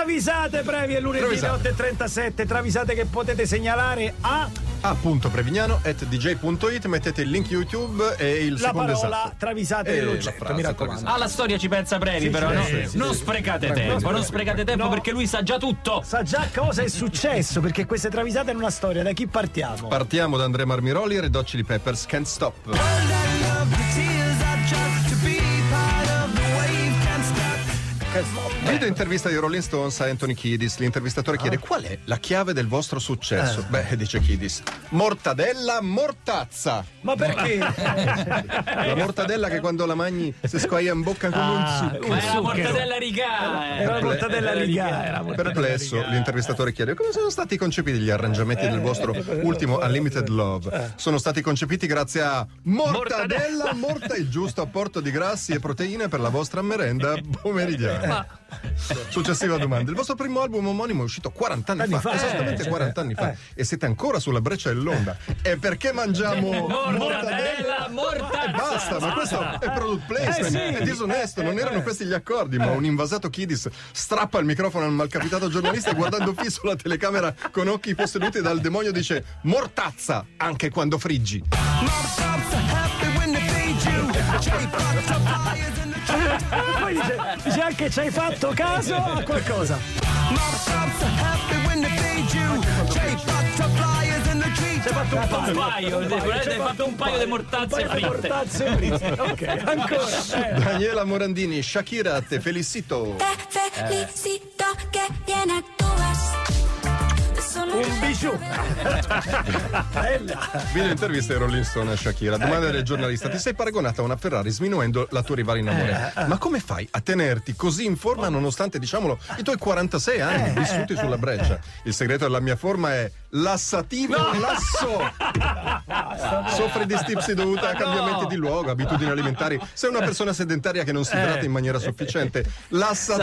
Travisate previe lunedì Travisate. 8.37, travisate che potete segnalare a a.prevignano at dj.it mettete il link YouTube e il la secondo parola esatto. travisate E dell'oggetto, la frase mi raccomando. Alla storia ci pensa Previ, Sì, però sì, no? sì, sì, non sì. sprecate tempo, non sprecate tempo No. perché lui sa già tutto. Sa già cosa è successo perché queste travisate hanno una storia. Da chi partiamo? Partiamo da Andrea Marmiroli e Red Hot Chili Peppers Can't Stop. Video intervista di Rolling Stones a Anthony Kiddis. L'intervistatore chiede qual è la chiave del vostro successo. Beh, dice Kiddis, mortadella mortazza. Ma perché? La mortadella che quando la mangi si squaglia in bocca come un succo. Ma è la mortadella rigà. eh. Era la mortadella rigà. era la mortadella Perplesso, rigà. l'intervistatore chiede come sono stati concepiti gli arrangiamenti del vostro ultimo Unlimited Love. Sono stati concepiti grazie a mortadella, morta il giusto apporto di grassi e proteine per la vostra merenda pomeridiana. Successiva domanda. Il vostro primo album omonimo è uscito 40 anni Anni fa, fa, esattamente eh, 40 anni fa, e siete ancora sulla breccia dell'onda. E perché mangiamo Mortadella, mortazza. e basta, ma questo è product placement, Eh, sì. è disonesto, non erano questi gli accordi, ma un invasato Kidis strappa il microfono al malcapitato giornalista e guardando fisso la telecamera con occhi posseduti dal demonio dice mortazza anche quando friggi. Poi dice, dice anche ci hai fatto caso a qualcosa. Hai fatto un Un paio. paio, hai fatto un paio di mortazze fritte. Mortazze fritte. Ok, ancora. Eh. Daniela Morandini, Shakira, te felicito. Te felicito que bien actúas. Bijou. Bella. Video intervista di Rolling Stone a Shakira. Domanda del giornalista: Ti sei paragonata a una Ferrari sminuendo la tua rivale in amore. Ma come fai a tenerti così in forma nonostante, diciamolo, i tuoi 46 anni vissuti sulla breccia? Il segreto della mia forma è lassativo lasso. Soffri di stipsi dovuta a cambiamenti di luogo, abitudini alimentari. Sei una persona sedentaria che non si idrata in maniera sufficiente. Lassativo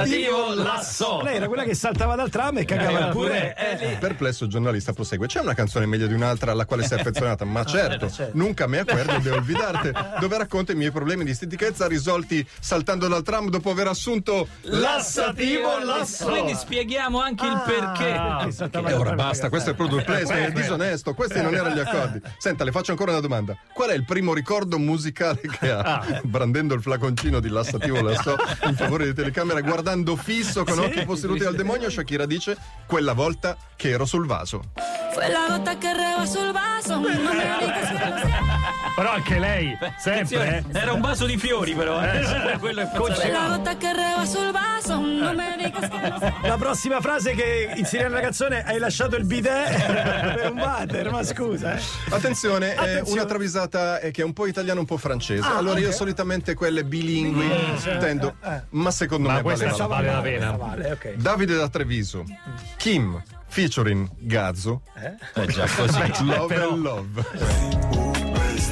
Sativo lasso. Lei era quella che saltava dal tram e cagava Eh, pure. eh, Perplesso il giornalista prosegue. C'è una canzone meglio di un'altra alla quale sei affezionata? Ma certo, nunca me acuerdo de olvidarte, dove racconto i miei problemi di stitichezza risolti saltando dal tram dopo aver assunto lassativo lasso. Quindi spieghiamo anche il perché. Perché saltava E ora basta, questo è product placement, è disonesto, questi non erano gli accordi. Senta, le faccio ancora una domanda. Qual è il primo ricordo musicale che ha? Brandendo il flaconcino di lassativo lasso in favore di telecamera, guardando fisso con occhi posseduti dal demonio, Shakira dice, quella volta che ero sul vaso. Fue la gota que rebasó el vaso. Però anche lei, sempre. eh. Era un vaso di fiori, però. Eh. Quello è Fue la gota que rebasó el vaso. No me digas que sé. La prossima frase che inserirà nella canzone hai lasciato il bidet per un water, ma scusa. eh. Attenzione, è Attenzione. una travisata eh, che è un po' italiano, un po' francese. Ah, allora io ok. solitamente quelle bilingui certo. tendo, ma secondo me vale Questa la vale la pena. Vale, ok. Davide da Treviso, Kim featuring Gazzo, Eh già, così. Love and Love.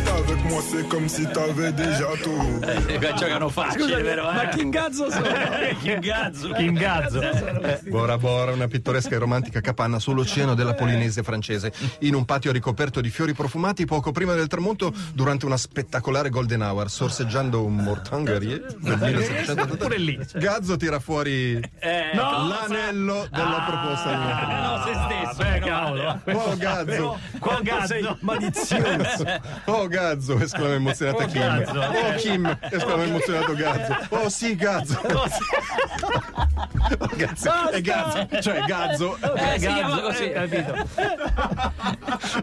Avec moi, c'est comme si t'avais déjà tout. Eh, giocano facile, Scusami, però. ma Eh. chi ingazzo sono? Chi gazzo. ingazzo. Bora Bora, una pittoresca e romantica capanna sull'oceano della Polinesia francese, in un patio ricoperto di fiori profumati poco prima del tramonto durante una spettacolare golden hour, sorseggiando un Mortangerier del 1780. Pure lì. Gazzo tira fuori Eh, l'anello della proposta di matrimonio. no, se stesso. meno male. Oh Gazzo! Quanto sei malizioso. Oh Gazzo! Esclama emozionata Kim. Oh Kim! esclama emozionato Gazzo. Oh sì, Gazzo! Oh, Gazzo, è Gazzo, cioè Gazzo. Eh, si chiama così.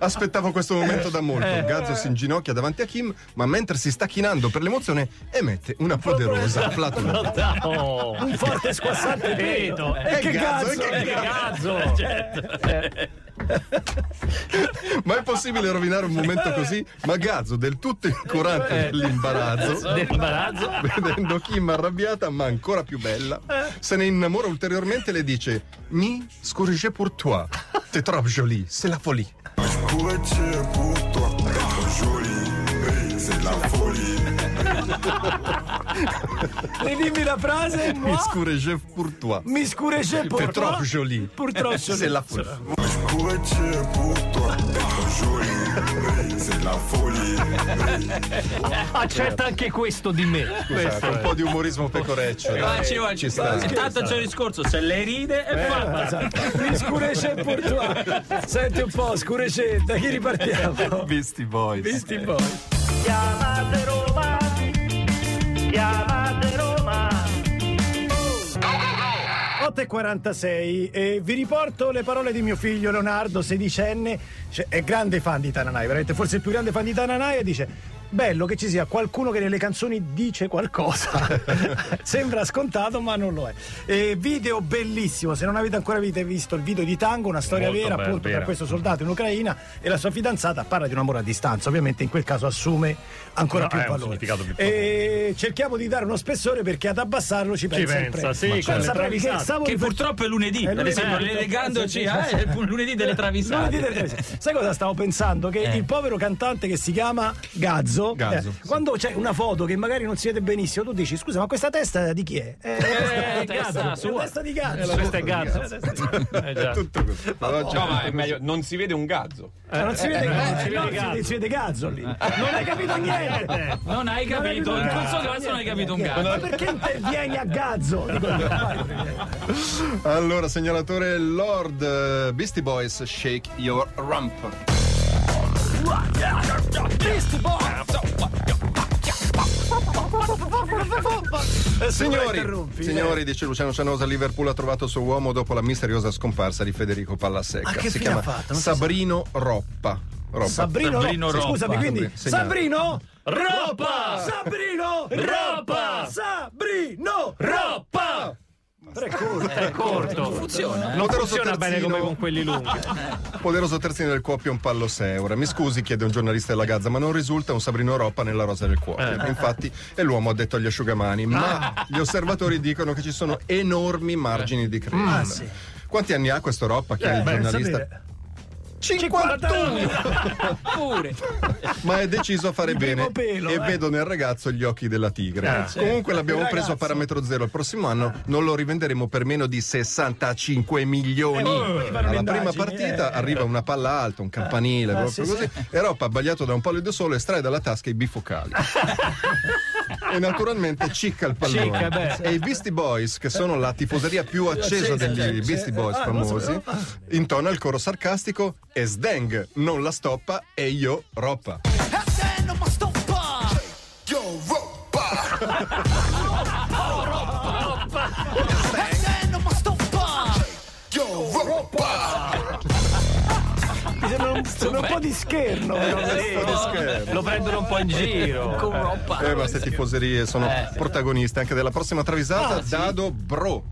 Aspettavo questo momento da molto. Gazzo si inginocchia davanti a Kim, ma mentre si sta chinando per l'emozione, emette una poderosa flatulenza. Un forte squassante veto. E che Gazzo, e che Che cazzo? Ma è possibile rovinare un momento così? Ma Gazzo, del tutto incurante dell'imbarazzo, Dell'imbarazzo. vedendo Kim arrabbiata, ma ancora più bella, se ne innamora ulteriormente e le dice: Mi scourge pour toi. T'es trop jolie, c'est la folie. Je pour toi, être jolie, hey, c'est la folie. Ridimmi la frase. Mi scourge pour toi. Mi T'es trop jolie. Purtroppo C'est la folie. Je pourrais tuer pour toi, être jolie, hey, c'est la folie. Accetta anche questo di me. Scusate, un po' di umorismo pecoreccio. Dai. ci vuole, Ci sta. Intanto c'è il discorso, se lei ride e fa. Mi scuregge por toi. Senti un po', scuregge, da chi ripartiamo? Beastie Boys. Visti poi. Chiamate 8.46 e vi riporto le parole di mio figlio Leonardo, sedicenne, cioè, è grande fan di Tananai, veramente forse il più grande fan di Tananai e dice bello che ci sia qualcuno che nelle canzoni dice qualcosa. Sembra scontato ma non lo è. E video bellissimo, se non avete ancora visto il video di Tango, una storia Molto vera appunto tra questo soldato in Ucraina e la sua fidanzata parla di un amore a distanza, ovviamente in quel caso assume ancora No, più è valore. più E cerchiamo di dare uno spessore perché ad abbassarlo ci pensa sempre. pensa, sì, Ma con le sapevi che Che purtroppo è lunedì. È lunedì. esempio, Eh, legandoci sì, a sì. eh, il lunedì delle travisate. Lunedì delle travisate. Sai cosa stavo pensando? Che Eh. il povero cantante che si chiama Gazzo, Gazzo, eh, sì. quando c'è una foto che magari non si vede benissimo, tu dici scusa, ma questa testa di chi è? Eh, Eh, Gazzo, la sua. testa di Gazzo. Questa è Gazzo. Eh, già. Tutto. Oggi- No, ma è meglio, non si vede un gazzo. Eh, non si vede, eh, Gazzo, si vede no, Gazzo. si, si vede Gazzo lì. Non hai capito niente. Non hai capito, in questo caso non hai capito un Ma cazzo. perché intervieni a Gazzo? Allora, segnalatore Lord eh, Beastie Boys, shake your rump. Signori, interrompi, signori, dice Luciano Cianosa, Liverpool ha trovato il suo uomo dopo la misteriosa scomparsa di Federico Pallasecca. Ah, che si chiama Sabrino Roppa. Roppa. Sabrino, Sabrino Ro- Roppa. Scusami, quindi segnala. Sabrino Roppa! Sabrino Roppa! Sabrino Roppa! Tre corto. È corto. Funziona. Non Funziona bene come con quelli lunghi. Poderoso terzino del Cuoppio un pallo 6 euro. Mi scusi, chiede un giornalista della Gazza, ma non risulta un Sabrino Roppa nella rosa del Cuoppio. Eh. Infatti è l'uomo addetto agli asciugamani, ma gli osservatori dicono che ci sono enormi margini di crescita. Ah, sì. Quanti anni ha questo Roppa? Chiede il beh, giornalista. sapere. 51! Pure. ma è deciso a fare Il bene pelo, e eh. vedo nel ragazzo gli occhi della tigre. Comunque l'abbiamo preso a parametro zero. Il prossimo anno non lo rivenderemo per meno di 65 milioni. Eh, oh, Alla prima partita eh. arriva una palla alta, un campanile, Ah, proprio sì, così. E Roppa, abbagliato da un pallido sole, estrae dalla tasca i bifocali. e naturalmente cicca il pallone. Cicca, e i Beastie Boys, che sono la tifoseria più accesa degli sì, Beastie sì. Boys Ah, famosi, intona il coro sarcastico e Sdeng non la stoppa e io Roppa. Yo, Ropa! Yo, Ropa! Mi sembra un, sembra un po' di scherno. scherzo. Lo prendono un po' in giro. Con Roppa. Eh, ma queste tifoserie sono Eh. protagoniste anche della prossima travisata. Ah, sì? Dado Bro.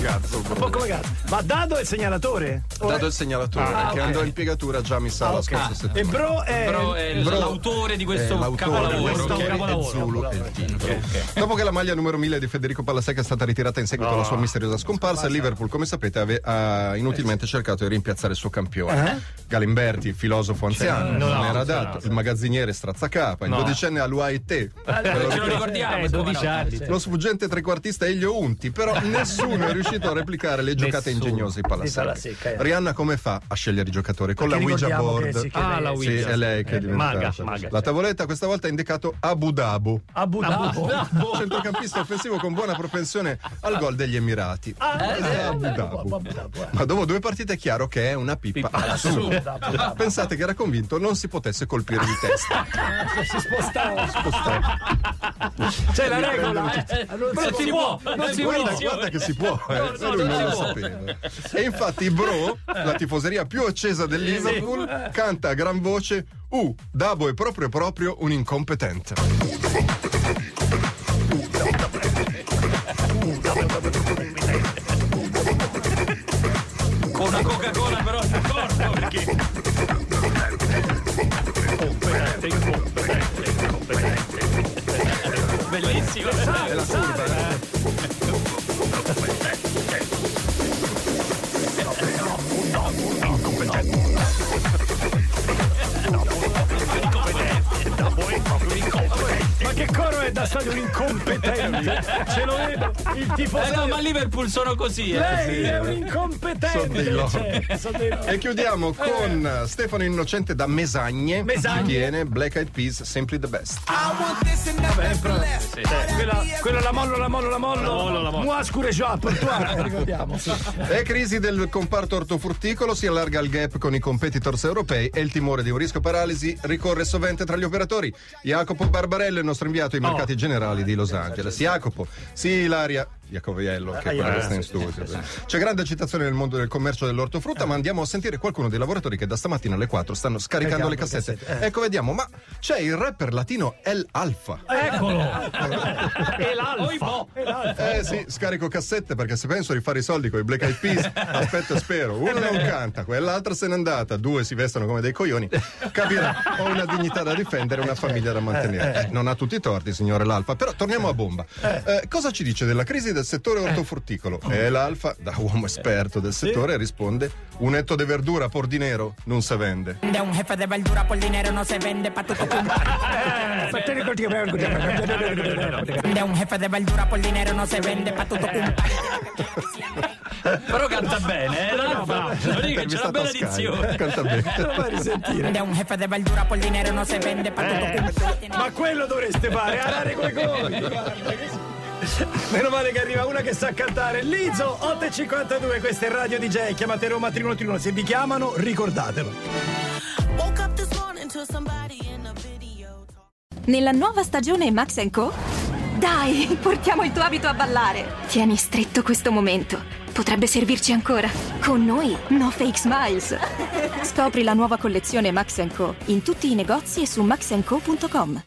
Po' Bro. come cazzo. Ma Dado è il segnalatore? Dado è- il segnalatore, Ah, che ok. andò in piegatura già mi sa Ah, la ok. scorsa E settimana. Bro è. Bro è Bro l'autore di questo l'autore di capolavoro. questo che- è capolavoro, Zulu e titolo. Dopo che la maglia numero 1000 di Federico Pallasecca è stata ritirata in seguito alla sua misteriosa scomparsa, il Liverpool, come sapete, ave- ha inutilmente cercato di rimpiazzare il suo campione. Galimberti, il filosofo anziano, non, no, era no, adatto. Il magazziniere strazacapa, il dodicenne Aluaite. Ce lo ricordiamo. Eh, insomma, 12 no. anni. Lo sfuggente trequartista Elio Unti, però nessuno è riuscito a replicare le giocate Nessuno. ingegnose di Pallasecca, eh. Rihanna come fa a scegliere i giocatori? Con Perché la Ouija board. sì, che Ah, lei- la Sì, Ouija. è lei che è Eh, diventata. maga, maga. La tavoletta questa volta ha indicato Abu Dhabu. Abu Dhabi. Centrocampista offensivo con buona propensione al gol degli Emirati. Ah, Eh, Abu Dhabu. Abu Dhabi, eh. Ma dopo due partite è chiaro che è una pippa assurda. Pensate che era convinto non si potesse colpire di testa. Si spostava. C'è la regola. eh. Non si può. Non si può. guarda che si può, eh. No, no, lui non si lo sapeva. E infatti Bro, la tifoseria più accesa del Liverpool, canta a gran voce Uh, Dabo è proprio proprio un incompetente. Con una Coca-Cola però al corpo perché. Incompetente, incompetente, incompetente. Bellissimo. È la curva, eh. Da stadio incompetente? Ce lo vedo, il tipo Eh no, ma Liverpool sono così, eh. Lei è un incompetente. Sono dei cioè. E chiudiamo con Stefano Innocente da Mesagne. Mesagne. Ci tiene Black Eyed Peas, Simply the Best. Vabbè, però, eh, quella, quella la mollo, la mollo, la mollo. La mollo, la mollo. Scureggiato, portuale, ricordiamo. Sì. E crisi del comparto ortofrutticolo si allarga il gap con i competitors europei e il timore di un rischio paralisi ricorre sovente tra gli operatori. Jacopo Barbarello è il nostro inviato ai mercati generali di Los Angeles. Jacopo, sì, Ilaria. Jacoviello, che è quello che sta in studio. C'è grande agitazione nel mondo del commercio dell'ortofrutta, ma andiamo a sentire qualcuno dei lavoratori che da stamattina alle 4 stanno scaricando le cassette. eh. Ecco, vediamo, ma c'è il rapper latino El Alfa. Eccolo. E l'alfa. Eh sì, scarico cassette perché se penso di fare i soldi con i Black Eyed Peas, aspetto e spero. Uno non canta, quell'altra se n'è andata, due si vestono come dei coglioni. Capirà, ho una dignità da difendere una famiglia da mantenere. Eh, non ha tutti i torti, signore l'Alfa. Però torniamo a bomba. Eh, cosa ci dice della crisi del settore ortofrutticolo? E l'Alfa, da uomo esperto del settore, risponde: un etto di verdura por dinero non si vende. De un jefe de verdura por dinero no se vende pa' tu De un jefe de verdura por dinero no se vende pa' tu Però canta bene, eh? L'alfa. C'è una bella edizione. Canta bene. Lo fai risentire. Un jefe de verdura por dinero no se vende pa' tu Ma quello dovreste fare, arare coi conti. Meno male che arriva una che sa cantare. Lizo 8.52, questa è Radio DJ. Chiamate Roma 3131. Se vi chiamano, ricordatelo. Nella nuova stagione Max Co? Dai, portiamo il tuo abito a ballare. Tieni stretto questo momento. Potrebbe servirci ancora. Con noi, no fake smiles. Scopri la nuova collezione Max Co in tutti i negozi e su maxco.com.